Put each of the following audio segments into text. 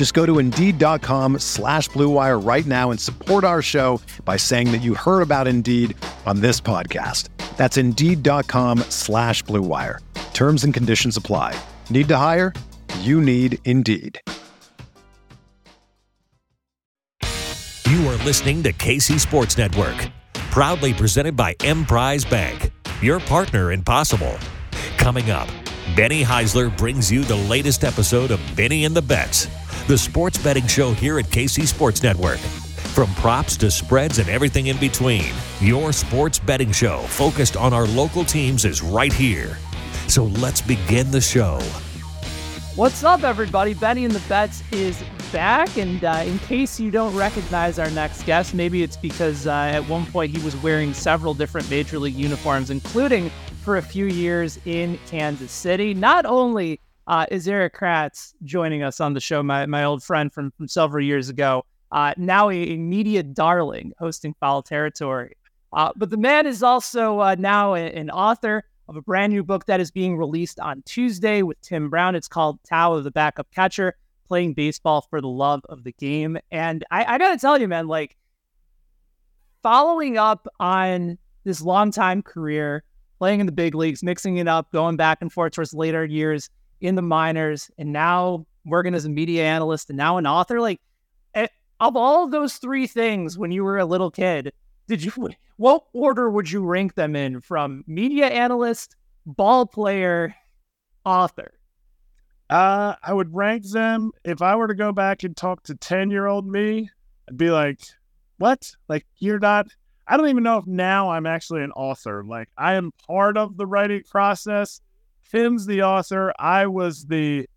Just go to Indeed.com slash BlueWire right now and support our show by saying that you heard about Indeed on this podcast. That's Indeed.com slash BlueWire. Terms and conditions apply. Need to hire? You need Indeed. You are listening to KC Sports Network, proudly presented by Emprise Bank, your partner in possible. Coming up, Benny Heisler brings you the latest episode of Benny and the Bets, the sports betting show here at KC Sports Network. From props to spreads and everything in between, your sports betting show focused on our local teams is right here. So let's begin the show. What's up, everybody? Benny and the Bets is back. And uh, in case you don't recognize our next guest, maybe it's because uh, at one point he was wearing several different Major League uniforms, including for a few years in Kansas City. Not only uh, is Erik Kratz joining us on the show, my, my old friend from, from several years ago, uh, now a, a, media darling hosting Foul Territory. Uh, but the man is also uh, now a, an author of a brand new book that is being released on Tuesday with Tim Brown. It's called Tao of the Backup Catcher Playing Baseball for the Love of the Game. And I, I got to tell you, man, like following up on this long time career, playing in the big leagues, mixing it up, going back and forth towards later years in the minors, and now working as a media analyst and now an author. Like, eh, of all those three things when you were a little kid, did you what order would you rank them in from media analyst, ball player, author? Uh, I would rank them if I were to go back and talk to 10 year old me, I'd be like, what? Like, you're not, I don't even know if now I'm actually an author. Like, I am part of the writing process. Tim's the author. I was the,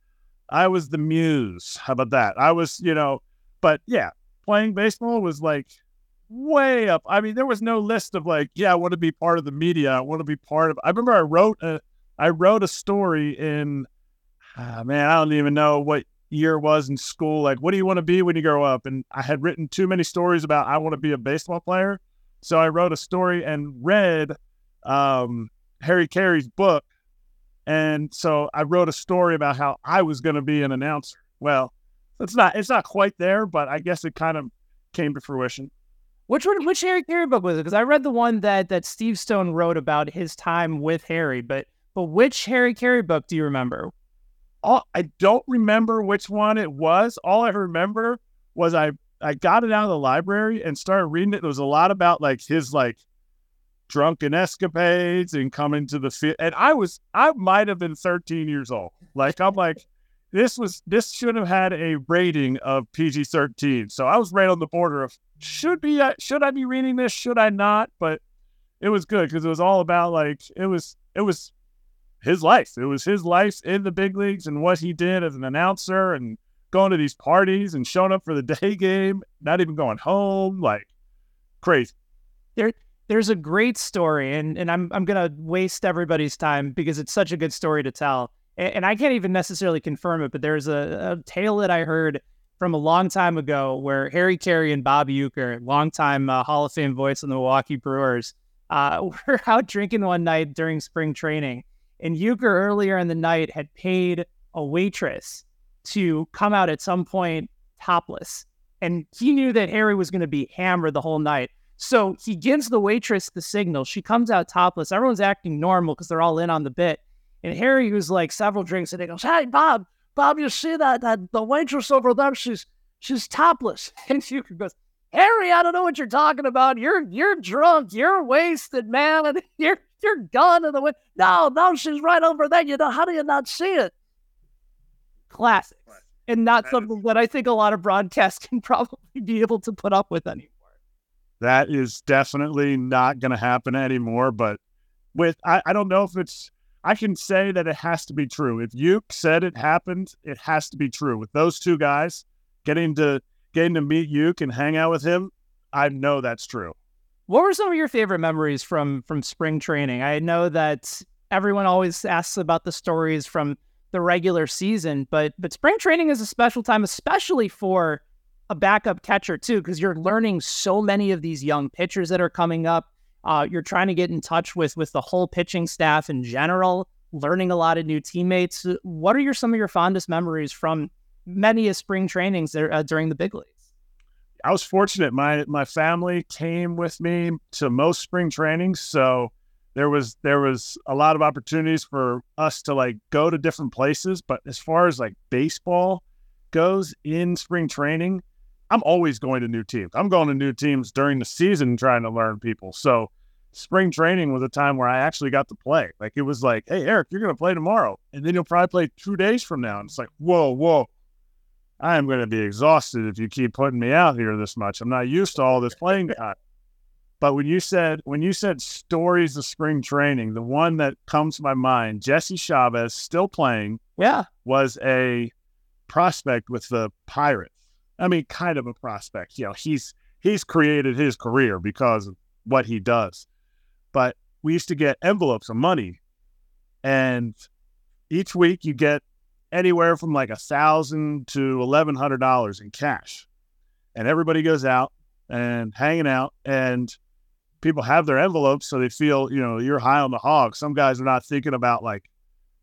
I was the muse. How about that? I was, you know, but yeah, playing baseball was like way up. I mean, there was no list of like, yeah, I want to be part of the media. I want to be part of. I remember I wrote a, I wrote a story in, uh, man, I don't even know what year was in school. Like, what do you want to be when you grow up? And I had written too many stories about I want to be a baseball player, so I wrote a story and read um, Harry Caray's book, and so I wrote a story about how I was going to be an announcer. Well, it's not it's not quite there, but I guess it kind of came to fruition. Which one? Which Harry Caray book was it? Because I read the one that that Steve Stone wrote about his time with Harry, but but which Harry Caray book do you remember? All, I don't remember which one it was. All I remember was I I got it out of the library and started reading it. There was a lot about like his like drunken escapades and coming to the field. And I was I might have been 13 years old. Like I'm like this was this should have had a rating of PG 13. So I was right on the border of should be uh, should I be reading this? Should I not? But it was good because it was all about like it was it was his life. It was his life in the big leagues and what he did as an announcer and going to these parties and showing up for the day game, not even going home, like crazy. There there's a great story and and I'm I'm going to waste everybody's time because it's such a good story to tell. And, and I can't even necessarily confirm it, but there's a, a tale that I heard from a long time ago where Harry Caray and Bob Uecker, longtime uh, Hall of Fame voice of the Milwaukee Brewers, uh, were out drinking one night during spring training. And Uecker earlier in the night had paid a waitress to come out at some point topless. And he knew that Harry was going to be hammered the whole night. So he gives the waitress the signal. She comes out topless. Everyone's acting normal because they're all in on the bit. And Harry, who's like several drinks, and he goes, Hey, Bob, Bob, you see that that the waitress over there? She's she's topless. And Uecker goes, Harry, I don't know what you're talking about. You're you're drunk. You're wasted, man. And you're you're gone in the way. No, no, she's right over there. You know, how do you not see it? Classics. And not something that I think a lot of broadcast can probably be able to put up with anymore. That is definitely not going to happen anymore. But with, I, I don't know if it's, I can say that it has to be true. If Uke said it happened, it has to be true. With those two guys getting to getting to meet Uke and hang out with him, I know that's true. What were some of your favorite memories from from spring training? I know that everyone always asks about the stories from the regular season, but but spring training is a special time, especially for a backup catcher too, because you're learning so many of these young pitchers that are coming up. Uh, you're trying to get in touch with with the whole pitching staff in general, learning a lot of new teammates. What are your some of your fondest memories from many of spring trainings there, uh, during the big leagues? I was fortunate. My my family came with me to most spring trainings, so there was there was a lot of opportunities for us to like go to different places. But as far as like baseball goes in spring training, I'm always going to new teams. I'm going to new teams during the season trying to learn people. So spring training was a time where I actually got to play. Like it was like, hey Erik, you're gonna play tomorrow, and then you'll probably play two days from now. And it's like, whoa, whoa, I am going to be exhausted if you keep putting me out here this much. I'm not used to all this playing time. But when you said when you said stories of spring training, the one that comes to my mind, Jesse Chavez still playing, yeah, was a prospect with the Pirates. I mean, kind of a prospect. You know, he's he's created his career because of what he does. But we used to get envelopes of money, and each week you get anywhere from like a thousand to eleven hundred dollars in cash. And everybody goes out and hanging out and people have their envelopes so they feel, you know, you're high on the hog. Some guys are not thinking about like,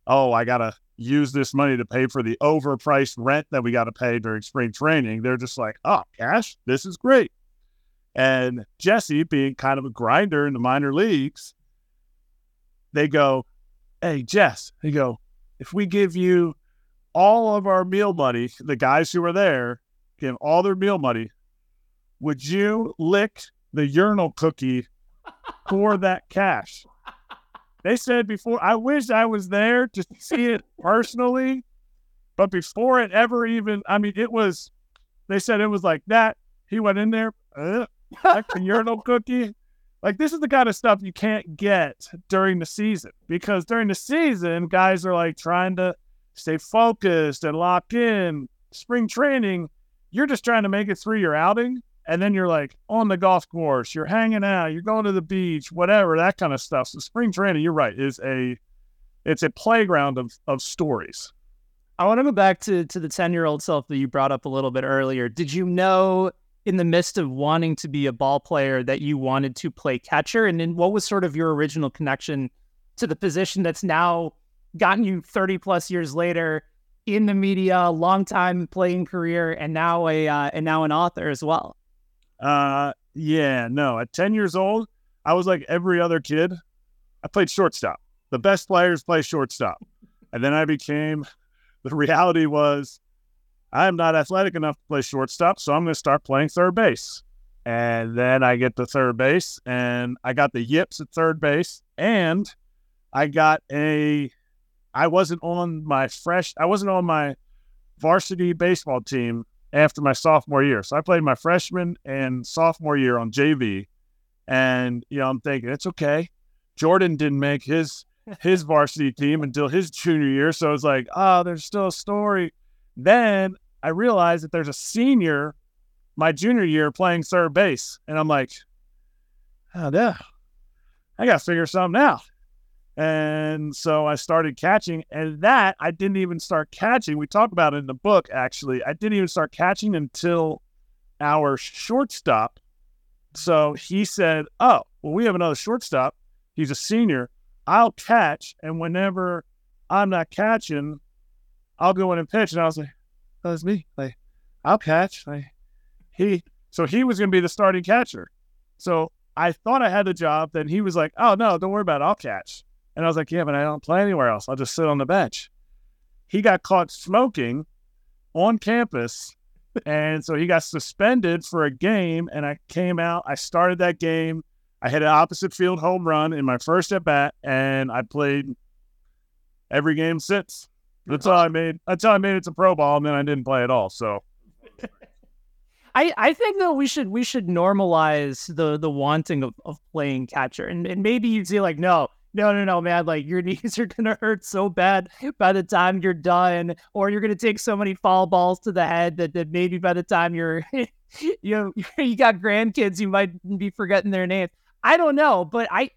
oh, I gotta use this money to pay for the overpriced rent that we gotta pay during spring training. They're just like, oh, cash, this is great. And Jesse, being kind of a grinder in the minor leagues, they go, Hey, Jess, they go, if we give you all of our meal money, the guys who were there, give all their meal money, would you lick the urinal cookie for that cash? They said before, I wish I was there to see it personally, but before it ever even, I mean, it was, they said it was like that. He went in there, like the urinal cookie. Like, this is the kind of stuff you can't get during the season because during the season, guys are like trying to, stay focused and locked in. Spring training, you're just trying to make it through your outing. And then you're like on the golf course, you're hanging out, you're going to the beach, whatever, that kind of stuff. So spring training, you're right, is a it's a playground of of stories. I want to go back to to the 10 year old self that you brought up a little bit earlier. Did you know in the midst of wanting to be a ball player that you wanted to play catcher? And then what was sort of your original connection to the position that's now gotten you 30 plus years later in the media, long time playing career, and now a uh, and now an author as well. Uh, yeah, no. At 10 years old, I was like every other kid. I played shortstop. The best players play shortstop, and then I became. The reality was, I am not athletic enough to play shortstop, so I'm going to start playing third base. And then I get to third base, and I got the yips at third base, and I got a I wasn't on my fresh, I wasn't on my varsity baseball team after my sophomore year. So I played my freshman and sophomore year on JV. And, you know, I'm thinking it's okay. Jordan didn't make his his varsity team until his junior year. So it's like, oh, there's still a story. Then I realized that there's a senior my junior year playing third base. And I'm like, oh, I got to figure something out. And so I started catching, and that I didn't even start catching. We talk about it in the book, actually. I didn't even start catching until our shortstop. So he said, Oh, well, we have another shortstop. He's a senior. I'll catch. And whenever I'm not catching, I'll go in and pitch. And I was like, That's me. Like, I'll catch. Like, he, so he was going to be the starting catcher. So I thought I had the job. Then he was like, Oh, no, don't worry about it. I'll catch. And I was like, yeah, but I don't play anywhere else. I'll just sit on the bench. He got caught smoking on campus. And so he got suspended for a game. And I came out, I started that game. I hit an opposite field home run in my first at bat, and I played every game since. That's how I made. That's how I made it to pro ball, and then I didn't play at all. So I, I think that we should we should normalize the the wanting of, of playing catcher and, and maybe you'd say like no no no no man like your knees are gonna hurt so bad by the time you're done or you're gonna take so many foul balls to the head that, that maybe by the time you're you know you got grandkids you might be forgetting their names I don't know but I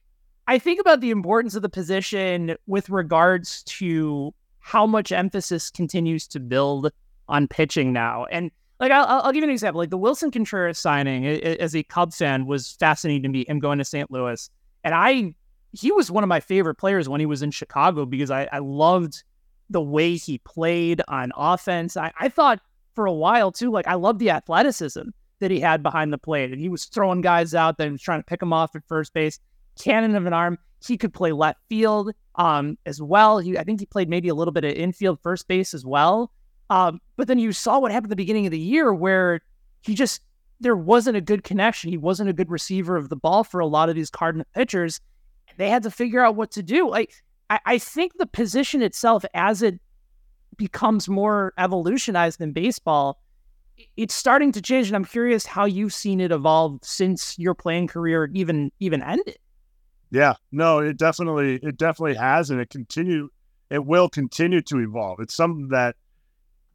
I think about the importance of the position with regards to how much emphasis continues to build on pitching now and like I'll, I'll, give you an example. Like the Willson Contreras signing as a Cubs fan was fascinating to me. Him going to St. Louis, and I, he was one of my favorite players when he was in Chicago because I, I loved the way he played on offense. I, I thought for a while too, like I loved the athleticism that he had behind the plate, and he was throwing guys out there and trying to pick them off at first base. Cannon of an arm. He could play left field um, as well. He, I think he played maybe a little bit of infield first base as well. Um, but then you saw what happened at the beginning of the year where he just there wasn't a good connection. He wasn't a good receiver of the ball for a lot of these Cardinal pitchers. They had to figure out what to do. Like I, I think the position itself, as it becomes more evolutionized in baseball, it's starting to change. And I'm curious how you've seen it evolve since your playing career even even ended. Yeah, no, it definitely it definitely has, and it continue it will continue to evolve. It's something that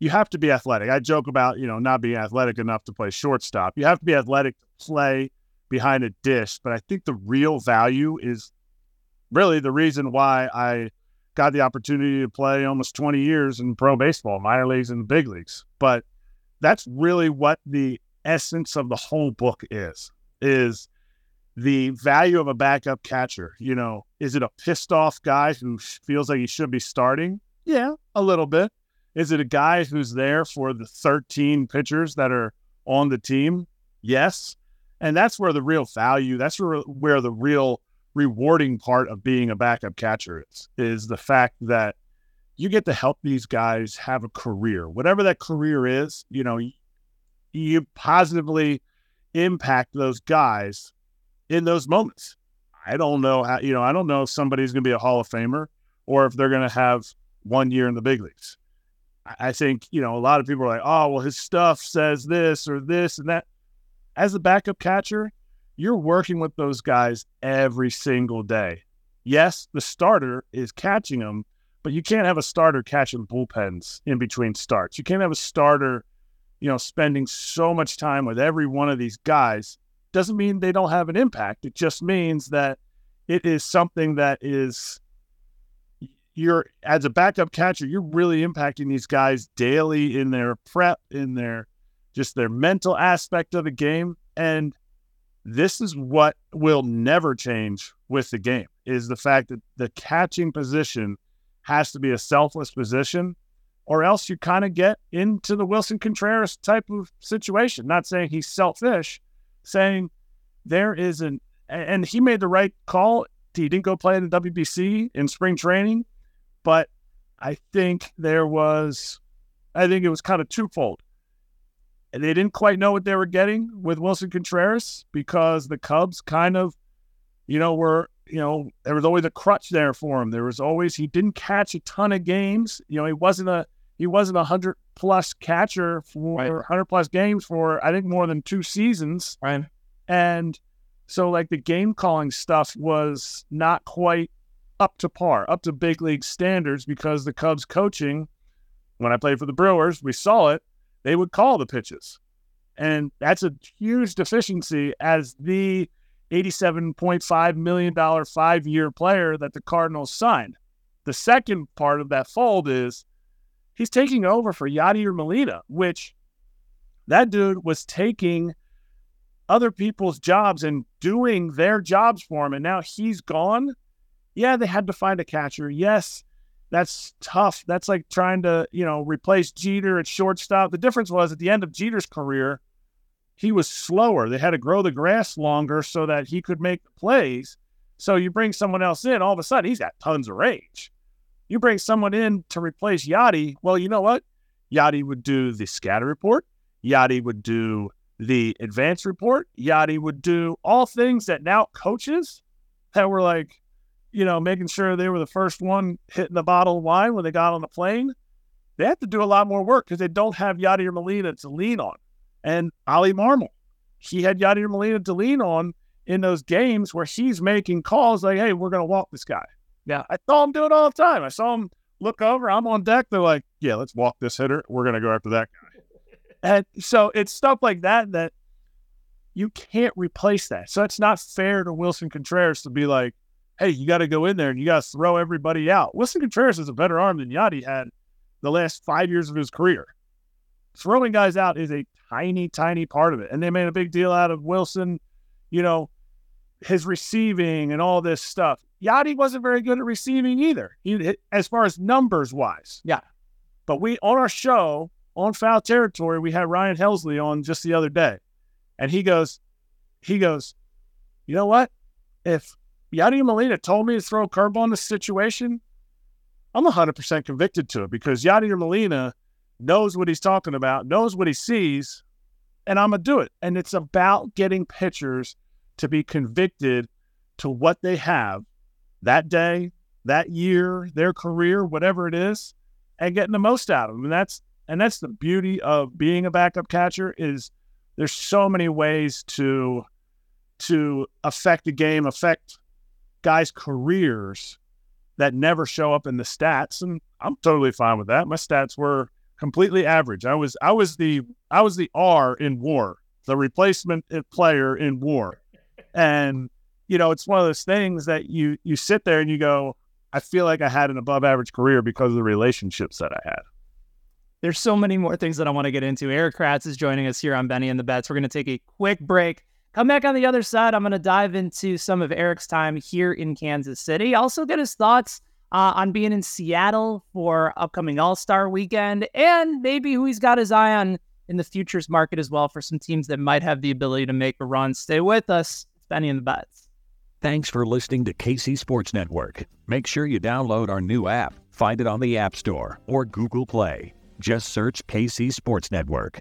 you have to be athletic. I joke about, you know, not being athletic enough to play shortstop. You have to be athletic to play behind a dish, but I think the real value is really the reason why I got the opportunity to play almost 20 years in pro baseball, minor leagues and big leagues. But that's really what the essence of the whole book is is the value of a backup catcher. You know, is it a pissed off guy who feels like he should be starting? Yeah, a little bit. Is it a guy who's there for the 13 pitchers that are on the team? Yes. And that's where the real value, that's where, where the real rewarding part of being a backup catcher is, is the fact that you get to help these guys have a career. Whatever that career is, you know, you positively impact those guys in those moments. I don't know how, you know, I don't know if somebody's going to be a Hall of Famer or if they're going to have one year in the big leagues. I think, you know, a lot of people are like, oh, well, his stuff says this or this and that. As a backup catcher, you're working with those guys every single day. Yes, the starter is catching them, but you can't have a starter catching bullpens in between starts. You can't have a starter, you know, spending so much time with every one of these guys. Doesn't mean they don't have an impact. It just means that it is something that is you're as a backup catcher, you're really impacting these guys daily in their prep, in their just their mental aspect of the game. And this is what will never change with the game is the fact that the catching position has to be a selfless position, or else you kind of get into the Willson Contreras type of situation. Not saying he's selfish, saying there is an and he made the right call. He didn't go play in the WBC in spring training but I think there was, I think it was kind of twofold. And they didn't quite know what they were getting with Willson Contreras because the Cubs kind of, you know, were, you know, there was always a crutch there for him. There was always, he didn't catch a ton of games. You know, he wasn't a, he wasn't a hundred plus catcher for right. hundred plus games for I think more than two seasons. Right. And so like the game calling stuff was not quite up to par, up to big league standards because the Cubs coaching, when I played for the Brewers, we saw it, they would call the pitches. And that's a huge deficiency as the $87.5 million five year player that the Cardinals signed. The second part of that fold is he's taking over for Yadier Molina, which that dude was taking other people's jobs and doing their jobs for him. And now he's gone yeah, they had to find a catcher. Yes, that's tough. That's like trying to, you know, replace Jeter at shortstop. The difference was at the end of Jeter's career, he was slower. They had to grow the grass longer so that he could make the plays. So you bring someone else in, all of a sudden he's got tons of range. You bring someone in to replace Yadi. Well, you know what? Yadi would do the scatter report. Yadi would do the advance report. Yadi would do all things that now coaches that were like, you know, making sure they were the first one hitting the bottle of wine when they got on the plane. They have to do a lot more work because they don't have Yadier Molina to lean on. And Oli Marmol, he had Yadier Molina to lean on in those games where he's making calls like, hey, we're going to walk this guy. Yeah, I saw him do it all the time. I saw him look over. I'm on deck. They're like, yeah, let's walk this hitter. We're going to go after that guy. And so it's stuff like that that you can't replace that. So it's not fair to Willson Contreras to be like, hey, you got to go in there and you got to throw everybody out. Willson Contreras is a better arm than Yadi had the last five years of his career. Throwing guys out is a tiny, tiny part of it. And they made a big deal out of Willson, you know, his receiving and all this stuff. Yadi wasn't very good at receiving either, he, as far as numbers wise. Yeah. But we, on our show, on foul territory, we had Ryan Helsley on just the other day. And he goes, he goes, you know what? If Yadi Molina told me to throw a curveball in this situation, I'm 100% convicted to it because Yadi Molina knows what he's talking about, knows what he sees, and I'm going to do it. And it's about getting pitchers to be convicted to what they have that day, that year, their career, whatever it is, and getting the most out of them. And that's and that's the beauty of being a backup catcher is there's so many ways to to affect the game, affect guys' careers that never show up in the stats. And I'm totally fine with that. My stats were completely average. I was I was the I was the R in war, the replacement player in war. And you know, it's one of those things that you you sit there and you go, I feel like I had an above average career because of the relationships that I had. There's so many more things that I want to get into. Erik Kratz is joining us here on Benny and the Bets. We're going to take a quick break. Come back on the other side. I'm going to dive into some of Erik's time here in Kansas City. Also, get his thoughts uh, on being in Seattle for upcoming All Star weekend and maybe who he's got his eye on in the futures market as well for some teams that might have the ability to make a run. Stay with us. It's Benny and the Bets. Thanks for listening to KC Sports Network. Make sure you download our new app. Find it on the App Store or Google Play. Just search KC Sports Network.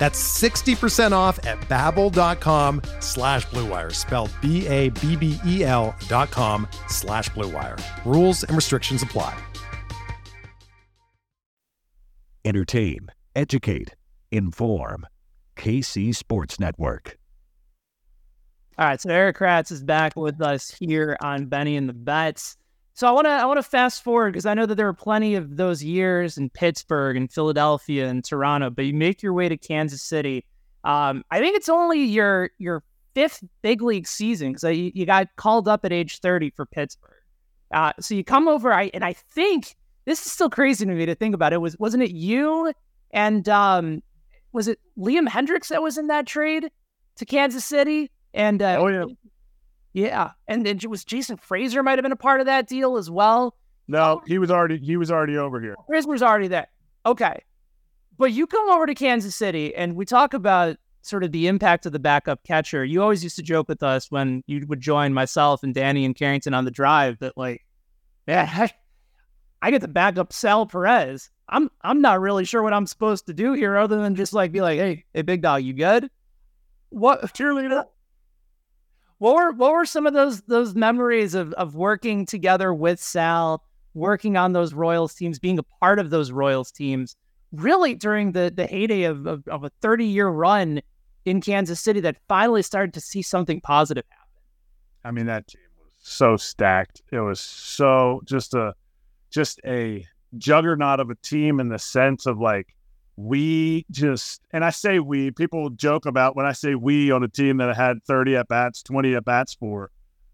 That's 60% off at babbel.com slash bluewire, spelled B-A-B-B-E-L dot com slash bluewire. Rules and restrictions apply. Entertain, educate, inform. KC Sports Network. All right, so Erik Kratz is back with us here on Benny and the Bets. So I want to I want to fast forward because I know that there were plenty of those years in Pittsburgh and Philadelphia and Toronto, but you make your way to Kansas City. Um, I think it's only your your fifth big league season because you, you got called up at age 30 for Pittsburgh. Uh, so you come over, I, and I think this is still crazy to me to think about. It was wasn't it you and um, was it Liam Hendriks that was in that trade to Kansas City? And uh, oh yeah, yeah, and then it was Jason Frasor might have been a part of that deal as well. No, oh. he was already he was already over here. Frasor was already there. Okay, but you come over to Kansas City, and we talk about sort of the impact of the backup catcher. You always used to joke with us when you would join myself and Danny and Carrington on the drive that like, yeah, I, I get the backup Sal Perez. I'm I'm not really sure what I'm supposed to do here other than just like be like, hey, hey, big dog, you good? What cheerleader? What were what were some of those those memories of of working together with Sal, working on those Royals teams, being a part of those Royals teams, really during the the heyday of of, of a 30 year run in Kansas City that finally started to see something positive happen. I mean, that team was so stacked. It was so just a just a juggernaut of a team in the sense of like we just, and I say we, people joke about when I say we on a team that had 30 at bats, 20 at bats for,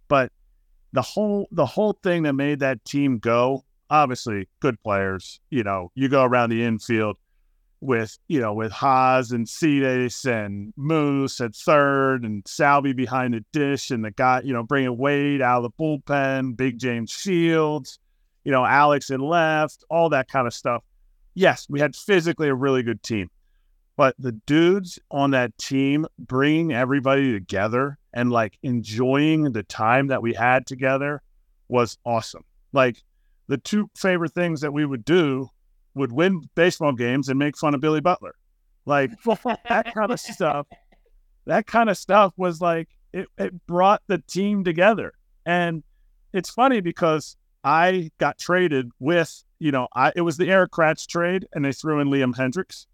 but the whole, the whole thing that made that team go, obviously good players, you know, you go around the infield with, you know, with Haas and Cedes and Moose at third and Salvy behind the dish and the guy, you know, bringing Wade out of the bullpen, Big James Shields, you know, Alex in left, all that kind of stuff yes, we had physically a really good team, but the dudes on that team bringing everybody together and like enjoying the time that we had together was awesome. Like the two favorite things that we would do would win baseball games and make fun of Billy Butler. Like that kind of stuff. That kind of stuff was like it, it brought the team together. And it's funny because I got traded with you know, I it was the Erik Kratz trade, and they threw in Liam Hendriks,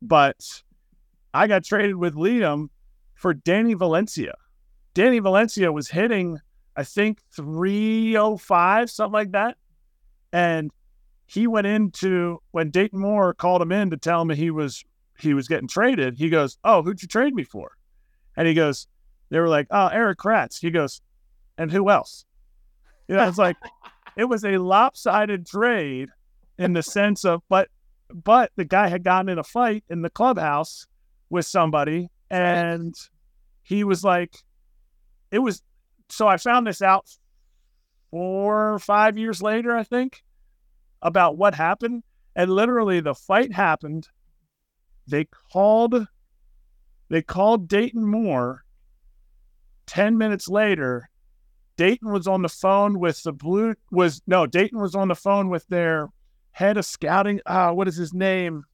but I got traded with Liam for Danny Valencia. Danny Valencia was hitting, I think, 305, something like that. And he went into when Dayton Moore called him in to tell him he was he was getting traded. He goes, "Oh, who'd you trade me for?" And he goes, "They were like, oh, Erik Kratz." He goes, "And who else?" You know, it's like it was a lopsided trade in the sense of, but but the guy had gotten in a fight in the clubhouse with somebody, and he was like, it was. So I found this out four or five years later, I think, about what happened, and literally the fight happened. They called, they called Dayton Moore. Ten minutes later, Dayton was on the phone with the blue was no Dayton was on the phone with their head of scouting. Uh, what is his name?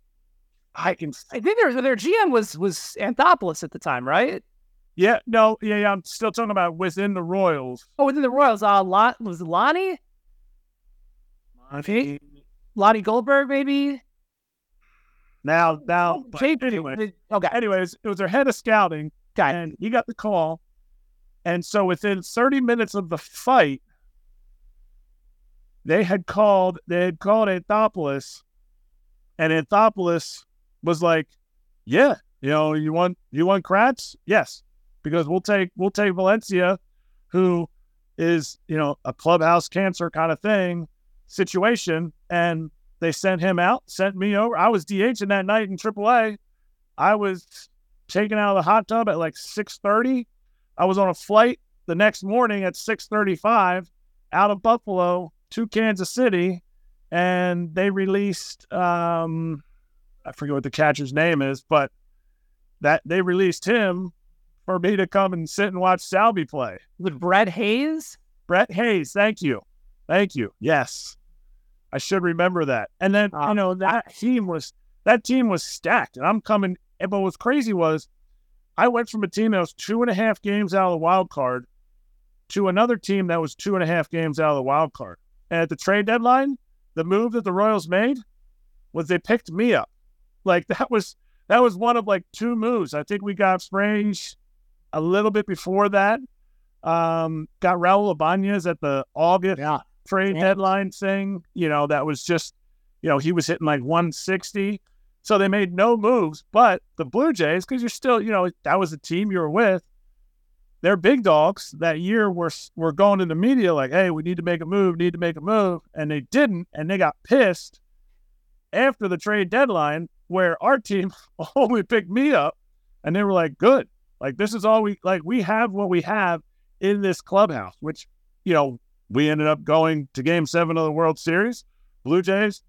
I can. I think their their GM was was Anthopoulos at the time, right? Yeah, no, yeah, yeah. I'm still talking about within the Royals. Oh, within the Royals, uh, Lot was Lonnie. Lonnie, Lonnie Goldberg, maybe. Now, now, anyway, okay. Anyways, it was their head of scouting, okay. and he got the call and so within 30 minutes of the fight, they had called they had called Anthopoulos, and Anthopoulos was like, "Yeah, you know, you want you want Kratz? Yes, because we'll take we'll take Valencia, who is you know a clubhouse cancer kind of thing situation, and they sent him out, sent me over. I was DH in that night in AAA. I was taken out of the hot tub at like six thirty I was on a flight the next morning at 6:35 out of Buffalo to Kansas City, and they released um, I forget what the catcher's name is, but that they released him for me to come and sit and watch Salvy play. With Brett Hayes? Brett Hayes, thank you. Thank you. Yes. I should remember that. And then, uh, you know, that team was that team was stacked. And I'm coming but what's crazy was I went from a team that was two and a half games out of the wild card to another team that was two and a half games out of the wild card. And at the trade deadline, the move that the Royals made was they picked me up. Like that was that was one of like two moves. I think we got Strange a little bit before that. Um, got Raul Ibanez at the August yeah. trade Yeah. deadline thing. You know, that was just, you know, he was hitting like 160. So they made no moves. But the Blue Jays, because you're still, you know, that was the team you were with. They're big dogs that year were were going to the media like, hey, we need to make a move, need to make a move. And they didn't. And they got pissed after the trade deadline where our team only picked me up and they were like, good. Like this is all we like we have what we have in this clubhouse, which, you know, we ended up going to game seven of the World Series. Blue Jays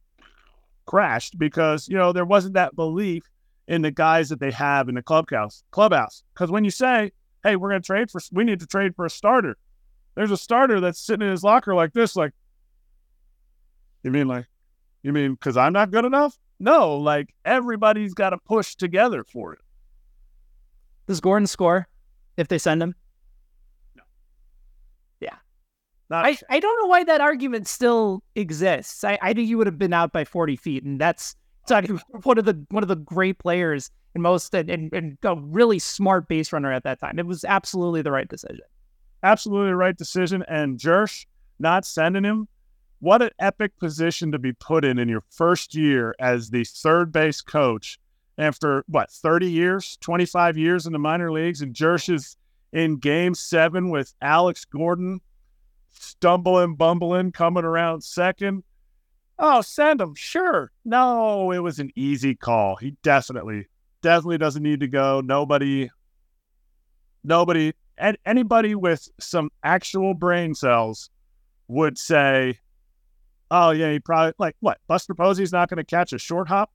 crashed because, you know, there wasn't that belief in the guys that they have in the clubhouse clubhouse. Because when you say, hey, we're gonna trade for we need to trade for a starter, there's a starter that's sitting in his locker like this, like you mean like you mean because I'm not good enough? No, like everybody's got to push together for it. Does Gordon score if they send him? Not I, I don't know why that argument still exists. I, I think you would have been out by 40 feet, and that's talking one of the one of the great players and most and, and, and a really smart base runner at that time. It was absolutely the right decision. absolutely the right decision. And Jersh not sending him, what an epic position to be put in in your first year as the third base coach after what 30 years, 25 years in the minor leagues, and Jersh is in Game Seven with Alex Gordon stumbling, bumbling, coming around second. Oh, send him, sure. No, it was an easy call. He definitely, definitely doesn't need to go. Nobody, nobody and anybody with some actual brain cells would say, "Oh yeah, he probably like what? Buster Posey's not going to catch a short hop."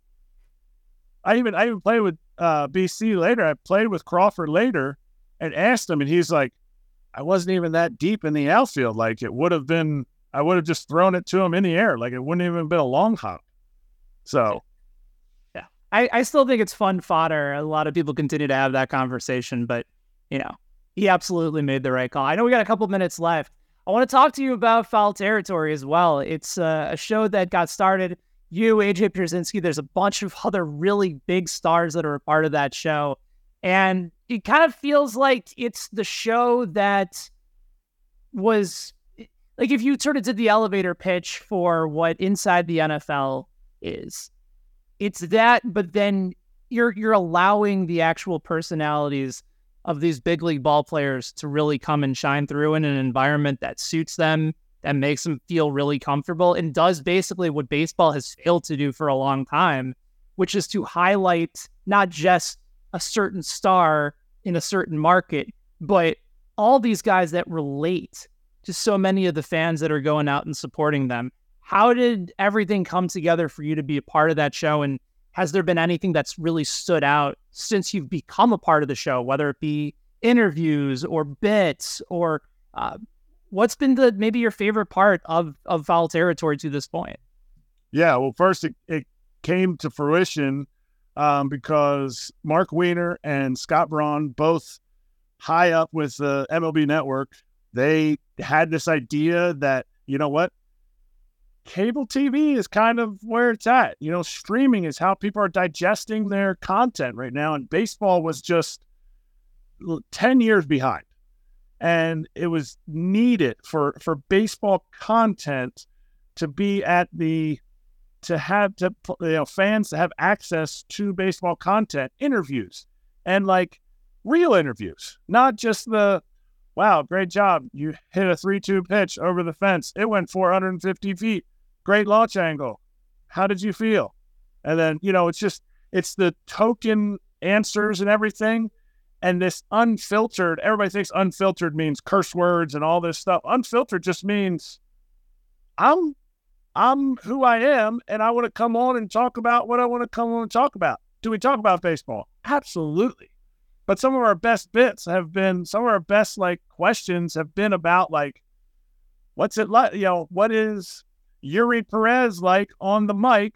I even I even played with uh, BC later. I played with Crawford later, and asked him, and he's like, "I wasn't even that deep in the outfield. Like it would have been. I would have just thrown it to him in the air. Like it wouldn't even have been a long hop." So yeah, I, I still think it's fun fodder. A lot of people continue to have that conversation, but you know, he absolutely made the right call. I know we got a couple minutes left. I want to talk to you about Foul Territory as well. It's uh, a show that got started. You, AJ Pierzynski, there's a bunch of other really big stars that are a part of that show. And it kind of feels like it's the show that was like if you sort of did the elevator pitch for what Inside the NFL is, it's that, but then you're you're allowing the actual personalities of these big league ball players to really come and shine through in an environment that suits them, that makes them feel really comfortable, and does basically what baseball has failed to do for a long time, which is to highlight not just a certain star in a certain market, but all these guys that relate to so many of the fans that are going out and supporting them. How did everything come together for you to be a part of that show? And has there been anything that's really stood out since you've become a part of the show, whether it be interviews or bits or uh, what's been the maybe your favorite part of of foul territory to this point? Yeah, well, first it, it came to fruition um, because Mark Weiner and Scott Braun, both high up with the MLB network, they had this idea that, you know what? Cable TV is kind of where it's at. You know, streaming is how people are digesting their content right now. And baseball was just 10 years behind. And it was needed for, for baseball content to be at the to have to you know fans to have access to baseball content interviews and like real interviews not just the wow great job. You hit a 3-2 pitch over the fence. It went 450 feet. Great launch angle. How did you feel? And then you know it's just it's the token answers and everything and this unfiltered everybody thinks unfiltered means curse words and all this stuff. Unfiltered just means i'm I'm who I am, and I want to come on and talk about what I want to come on and talk about. Do we talk about baseball? Absolutely. But some of our best bits have been some of our best like questions have been about like, what's it like? You know, what is Yuri Perez like on the mic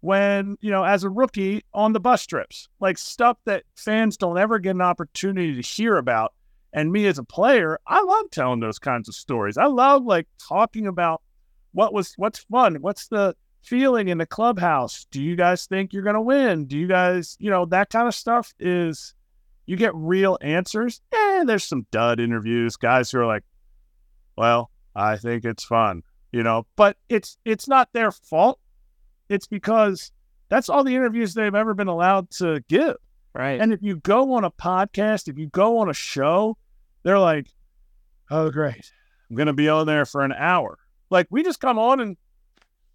when you know as a rookie on the bus trips? Like stuff that fans don't ever get an opportunity to hear about. And me as a player, I love telling those kinds of stories. I love like talking about what was what's fun what's the feeling in the clubhouse do you guys think you're going to win do you guys you know that kind of stuff is you get real answers and there's some dud interviews guys who are like well i think it's fun you know. But it's it's not their fault. It's because that's all the interviews they've ever been allowed to give. Right. And if you go on a podcast, if you go on a show, they're like, "Oh, great, I'm gonna be on there for an hour." Like we just come on and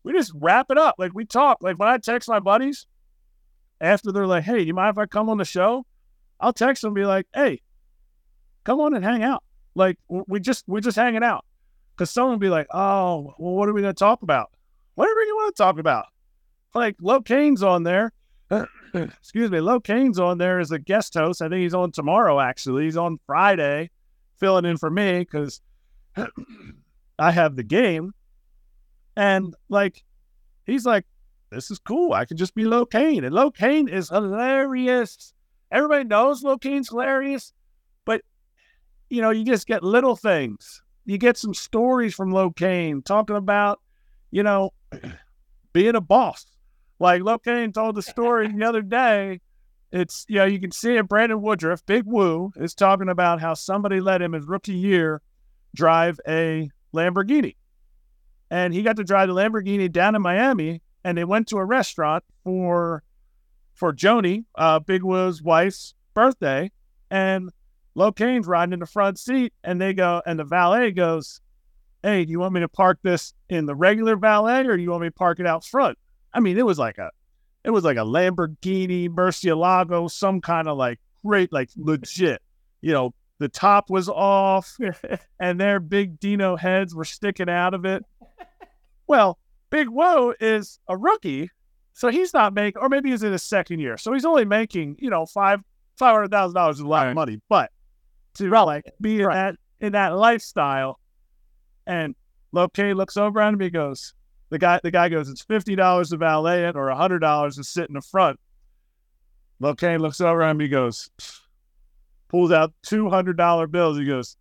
we just wrap it up. Like we talk. Like when I text my buddies after they're like, "Hey, you mind if I come on the show?" I'll text them and be like, "Hey, come on and hang out." Like we just we're just hanging out. Because someone will be like, "Oh, well, what are we gonna talk about?" Whatever you want to talk about. Like LoCain's on there. Excuse me, LoCain's on there as a guest host. I think he's on tomorrow. Actually, he's on Friday, filling in for me because I have the game. And like, he's like, this is cool. I can just be LoCain. And LoCain is hilarious. Everybody knows LoCain's hilarious, but you know, you just get little things. You get some stories from LoCain talking about, you know, being a boss. Like LoCain told the story the other day. It's, you know, you can see it. Brandon Woodruff, Big Woo, is talking about how somebody let him his rookie year drive a Lamborghini. And he got to drive the Lamborghini down in Miami and they went to a restaurant for for Joni, uh, Big Woo's wife's birthday. And LoCain's riding in the front seat and they go and the valet goes, Hey, do you want me to park this in the regular valet or do you want me to park it out front? I mean, it was like a it was like a Lamborghini Murcielago, some kind of like great, like legit, you know, the top was off and their big Dino heads were sticking out of it. Well, Big Woo is a rookie, so he's not making, or maybe he's in his second year, so he's only making, you know, five five hundred thousand dollars is a lot of money, but to like be in that in that lifestyle, and LoCain looks over at him, he goes, the guy the guy goes, it's fifty dollars to valet it or a hundred dollars to sit in the front. LoCain looks over at him, he goes, pulls out two hundred dollar bills. He goes,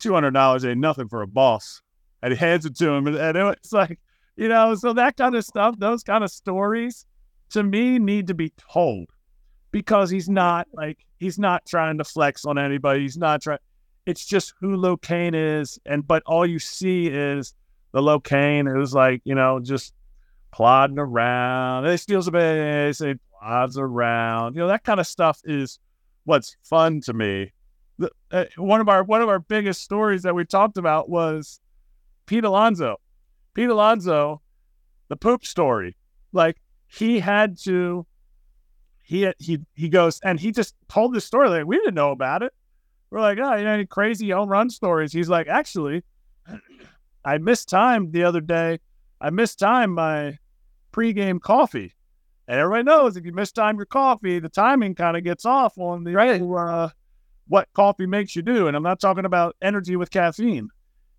two hundred dollars ain't nothing for a boss, and he hands it to him, and, it's like, you know, so that kind of stuff, those kind of stories, to me, need to be told because he's not like he's not trying to flex on anybody. He's not trying. It's just who LoCain is, and but all you see is the LoCain who's like, you know, just plodding around. He steals a base, he plods around. You know, that kind of stuff is what's fun to me. The, uh, one of our one of our biggest stories that we talked about was Pete Alonso. Pete Alonso, the poop story. Like he had to, he he he goes and he just told this story. Like we didn't know about it. We're like, oh, you know, any crazy home run stories? He's like, actually, I missed time the other day. I missed time my pregame coffee. And everybody knows if you miss time your coffee, the timing kind of gets off on the right. uh, what coffee makes you do. And I'm not talking about energy with caffeine.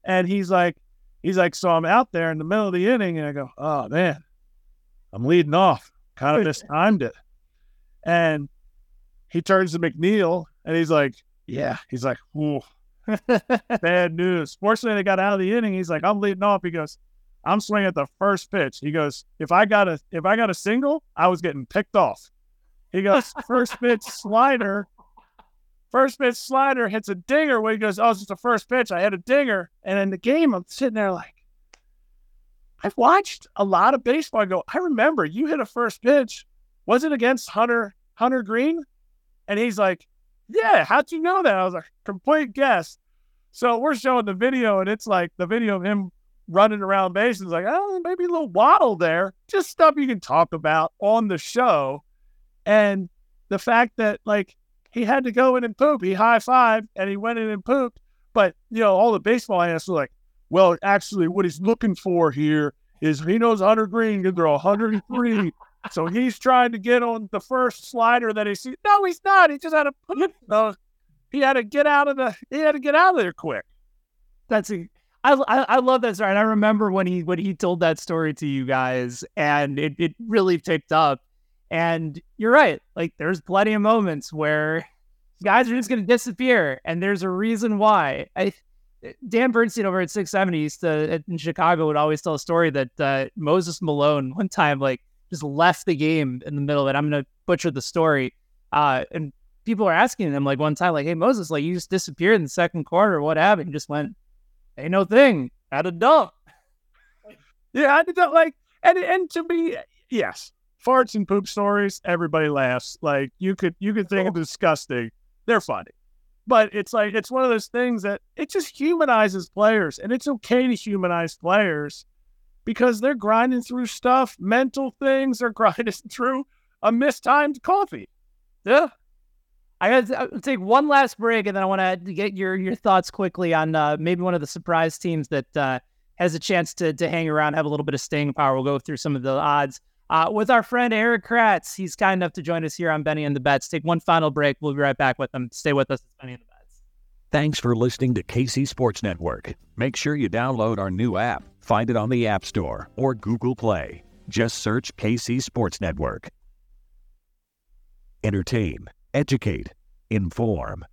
And he's like, he's like, so I'm out there in the middle of the inning, and I go, oh man, I'm leading off. Kind of mistimed it. And he turns to McNeil, and he's like, yeah. He's like, ooh, bad news. Fortunately, they got out of the inning. He's like, I'm leading off. He goes, I'm swinging at the first pitch. He goes, if I got a if I got a single, I was getting picked off. He goes, first pitch slider. First pitch slider hits a dinger. Where he goes, oh, it's just the first pitch. I had a dinger, and in the game, I'm sitting there like, I've watched a lot of baseball. I go, I remember you hit a first pitch. Was it against Hunter Hunter Greene? And he's like, Yeah. How'd you know that? I was like, complete guess. So we're showing the video, and it's like the video of him running around bases like, oh, maybe a little waddle there. Just stuff you can talk about on the show. And the fact that like he had to go in and poop, he high five and he went in and pooped. But you know, all the baseball analysts were like, well, actually, what he's looking for here is he knows Hunter Greene can throw 103. so he's trying to get on the first slider that he sees. No, he's not. He just had to put no, he had to get out of the he had to get out of there quick. That's a I, I, I love that story. And I remember when he when he told that story to you guys, and it, it really picked up. And you're right. Like there's plenty of moments where guys are just going to disappear, and there's a reason why. I Dan Bernstein over at 670 used in Chicago would always tell a story that uh, Moses Malone one time like just left the game in the middle of it. I'm going to butcher the story, uh, and people are asking him like one time like, "Hey Moses, like you just disappeared in the second quarter. What happened?" He just went, ain't no thing. Had a dump. Yeah, I don't like and and to be yes, farts and poop stories, everybody laughs. Like you could you could think oh. disgusting. They're funny. But it's like it's one of those things that it just humanizes players, and it's okay to humanize players because they're grinding through stuff, mental things, they're grinding through a mistimed coffee. Yeah. I got to take one last break, and then I want to get your your thoughts quickly on uh, maybe one of the surprise teams that uh, has a chance to to hang around, have a little bit of staying power. We'll go through some of the odds uh, with our friend Erik Kratz. He's kind enough to join us here on Benny and the Bets. Take one final break. We'll be right back with him. Stay with us. It's Benny and the Bets. Thanks for listening to KC Sports Network. Make sure you download our new app. Find it on the App Store or Google Play. Just search KC Sports Network. Entertain, educate, inform.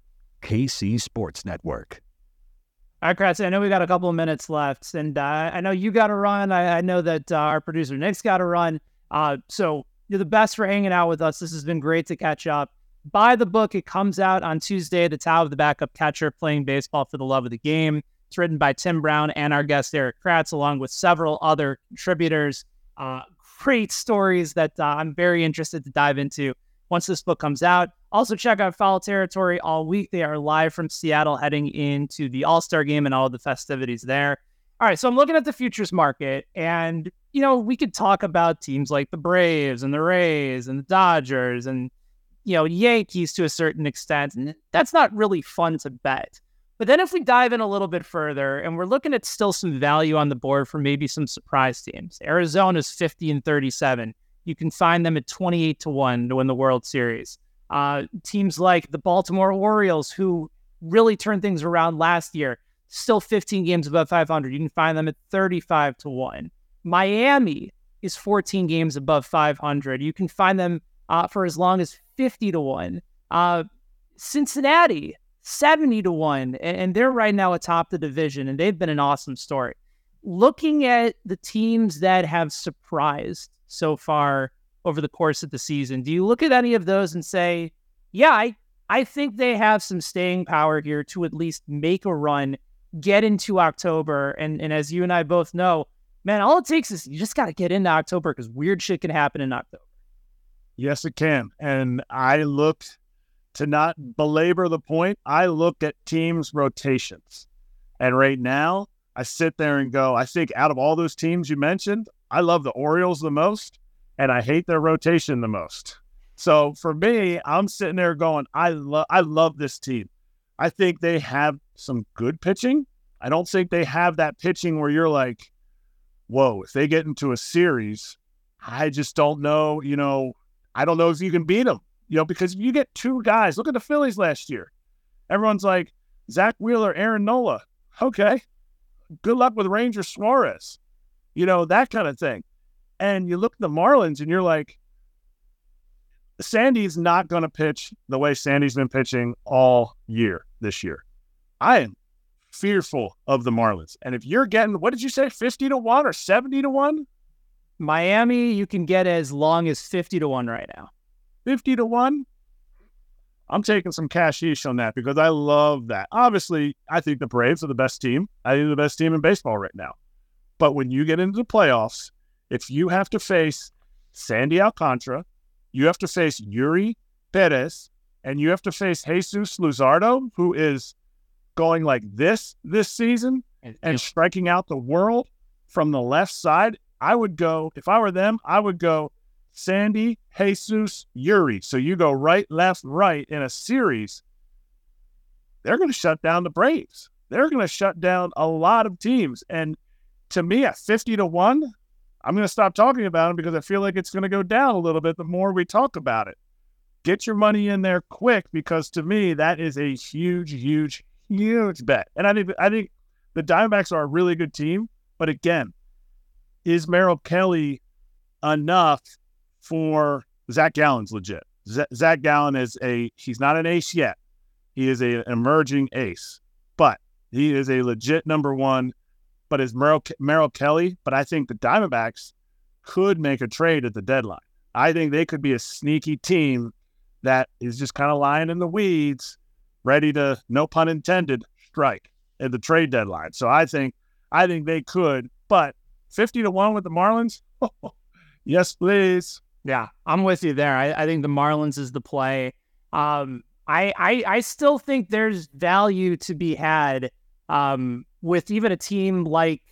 KC Sports Network. All right, Kratz, I know we got a couple of minutes left, and uh, I know you got to run. I, I, know that uh, our producer Nick's got to run. Uh, so you're the best for hanging out with us. This has been great to catch up. Buy the book. It comes out on Tuesday. The Tao of the Backup Catcher Playing Baseball for the Love of the Game. It's written by Tim Brown and our guest Erik Kratz, along with several other contributors. Uh, great stories that uh, I'm very interested to dive into once this book comes out. Also, check out Foul Territory all week. They are live from Seattle heading into the All Star game and all the festivities there. All right, so I'm looking at the futures market, and you know, we could talk about teams like the Braves and the Rays and the Dodgers and, you know, Yankees to a certain extent. And that's not really fun to bet. But then if we dive in a little bit further and we're looking at still some value on the board for maybe some surprise teams, Arizona's 50 and 37. You can find them at 28 to 1 to win the World Series. Uh, teams like the Baltimore Orioles, who really turned things around last year, still 15 games above 500. You can find them at 35 to 1. Miami is 14 games above 500. You can find them uh, for as long as 50 to 1. Uh, Cincinnati, 70 to 1. And they're right now atop the division, and they've been an awesome story. Looking at the teams that have surprised so far over the course of the season, do you look at any of those and say, yeah, I, I think they have some staying power here to at least make a run, get into October? And, and as you and I both know, man, all it takes is you just got to get into October because weird shit can happen in October. Yes, it can. And I looked to not belabor the point, I looked at teams' rotations. And right now, I sit there and go, I think out of all those teams you mentioned, I love the Orioles the most and I hate their rotation the most. So for me, I'm sitting there going, I love I love this team. I think they have some good pitching. I don't think they have that pitching where you're like, whoa, if they get into a series, I just don't know, you know, I don't know if you can beat them, you know, because you get two guys. Look at the Phillies last year. Everyone's like, Zack Wheeler, Aaron Nola. Okay. Good luck with Ranger Suarez, you know, that kind of thing. And you look at the Marlins and you're like, Sandy's not going to pitch the way Sandy's been pitching all year this year. I am fearful of the Marlins. And if you're getting, what did you say, 50 to 1 or 70 to 1? Miami, you can get as long as 50 to 1 right now. 50 to 1? I'm taking some cashish on that because I love that. Obviously, I think the Braves are the best team. I think the best team in baseball right now. But when you get into the playoffs, if you have to face Sandy Alcantara, you have to face Eury Perez, and you have to face Jesus Luzardo, who is going like this this season and striking out the world from the left side, I would go, if I were them, I would go Sandy, Jesus, Eury. So you go right, left, right in a series. They're going to shut down the Braves. They're going to shut down a lot of teams. And to me, at 50 to 1, I'm going to stop talking about them because I feel like it's going to go down a little bit the more we talk about it. Get your money in there quick because to me, that is a huge, huge, huge bet. And I think I think the Diamondbacks are a really good team, but again, is Merrill Kelly enough for Zac Gallen's legit? Z- Zac Gallen is a he's not an ace yet. He is a, an emerging ace, but he is a legit number one. But is Merrill, Merrill Kelly? But I think the Diamondbacks could make a trade at the deadline. I think they could be a sneaky team that is just kind of lying in the weeds ready to, no pun intended, strike at the trade deadline. So I think I think they could, but 50 to 1 with the Marlins? yes, please. Yeah, I'm with you there. I, I think the Marlins is the play. Um, I, I I still think there's value to be had um, with even a team like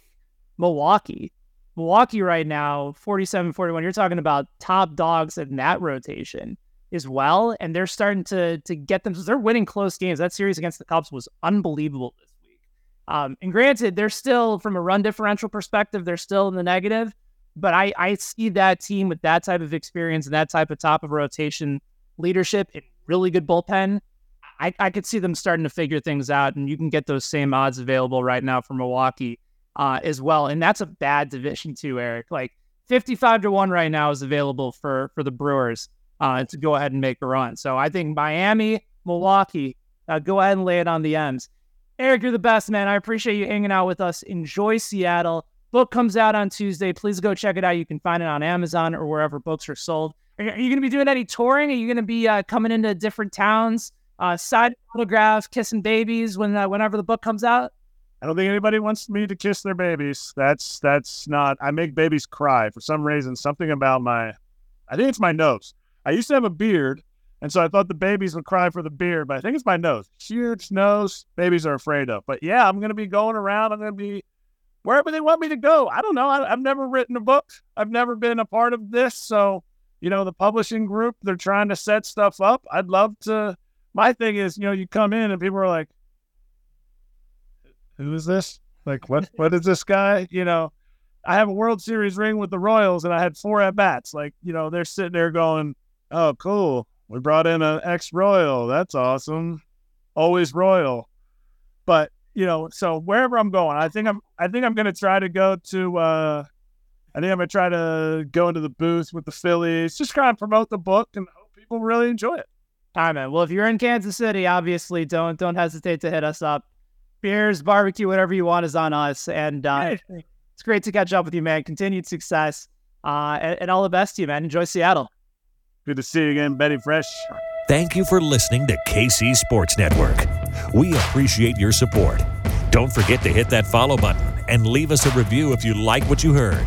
Milwaukee. Milwaukee right now, 47 41. You're talking about top dogs in that rotation as well. And they're starting to to get them. They're winning close games. That series against the Cubs was unbelievable this week. Um, and granted, they're still, from a run differential perspective, they're still in the negative. But I, I see that team with that type of experience and that type of top of rotation leadership and really good bullpen. I, I could see them starting to figure things out, and you can get those same odds available right now for Milwaukee uh, as well. And that's a bad division too, Erik. Like 55 to 1 right now is available for for the Brewers uh, to go ahead and make a run. So I think Miami, Milwaukee, uh, go ahead and lay it on the M's. Erik, you're the best, man. I appreciate you hanging out with us. Enjoy Seattle. Book comes out on Tuesday. Please go check it out. You can find it on Amazon or wherever books are sold. Are you, going to be doing any touring? Are you going to be uh, coming into different towns, uh, side autographs, kissing babies when uh, whenever the book comes out? I don't think anybody wants me to kiss their babies. That's that's not. I make babies cry for some reason. Something about my, I think it's my nose. I used to have a beard, and so I thought the babies would cry for the beard, but I think it's my nose. Huge nose, babies are afraid of. But yeah, I'm gonna be going around. I'm gonna be wherever they want me to go. I don't know. I, have never written a book. I've never been a part of this. So you know, the publishing group they're trying to set stuff up. I'd love to. My thing is, you know, you come in and people are like who is this? Like, what? what is this guy? You know, I have a World Series ring with the Royals, and I had four at bats. Like, you know, they're sitting there going, "Oh, cool. We brought in an ex Royal. That's awesome. Always Royal." But you know, so wherever I'm going, I think I'm. I think I'm going to try to go to. uh I think I'm to try to go into the booth with the Phillies, just try and promote the book, and hope people really enjoy it. All right, man. Well, if you're in Kansas City, obviously don't don't hesitate to hit us up beers, barbecue, whatever you want is on us. And uh, it's great to catch up with you, man. Continued success uh, and, and all the best to you, man. Enjoy Seattle. Good to see you again, Benny Fresh. Thank you for listening to KC Sports Network. We appreciate your support. Don't forget to hit that follow button and leave us a review if you like what you heard.